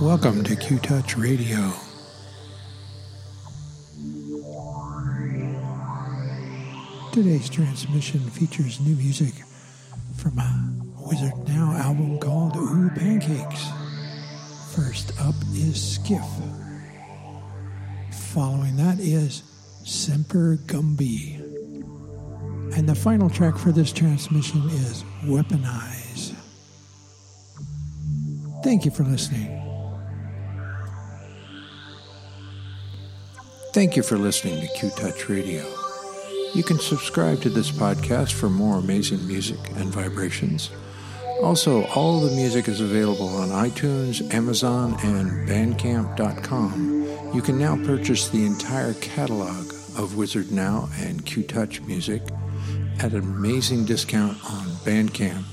Welcome to Q Touch Radio. Today's transmission features new music from a Wizard Now album called Ooh Pancakes. First up is Skiff. Following that is Semper Gumby. And the final track for this transmission is Weaponize. Thank you for listening. Thank you for listening to Q Touch Radio. You can subscribe to this podcast for more amazing music and vibrations. Also, all the music is available on iTunes, Amazon, and Bandcamp.com. You can now purchase the entire catalog of Wizard Now and Q Touch music at an amazing discount on Bandcamp.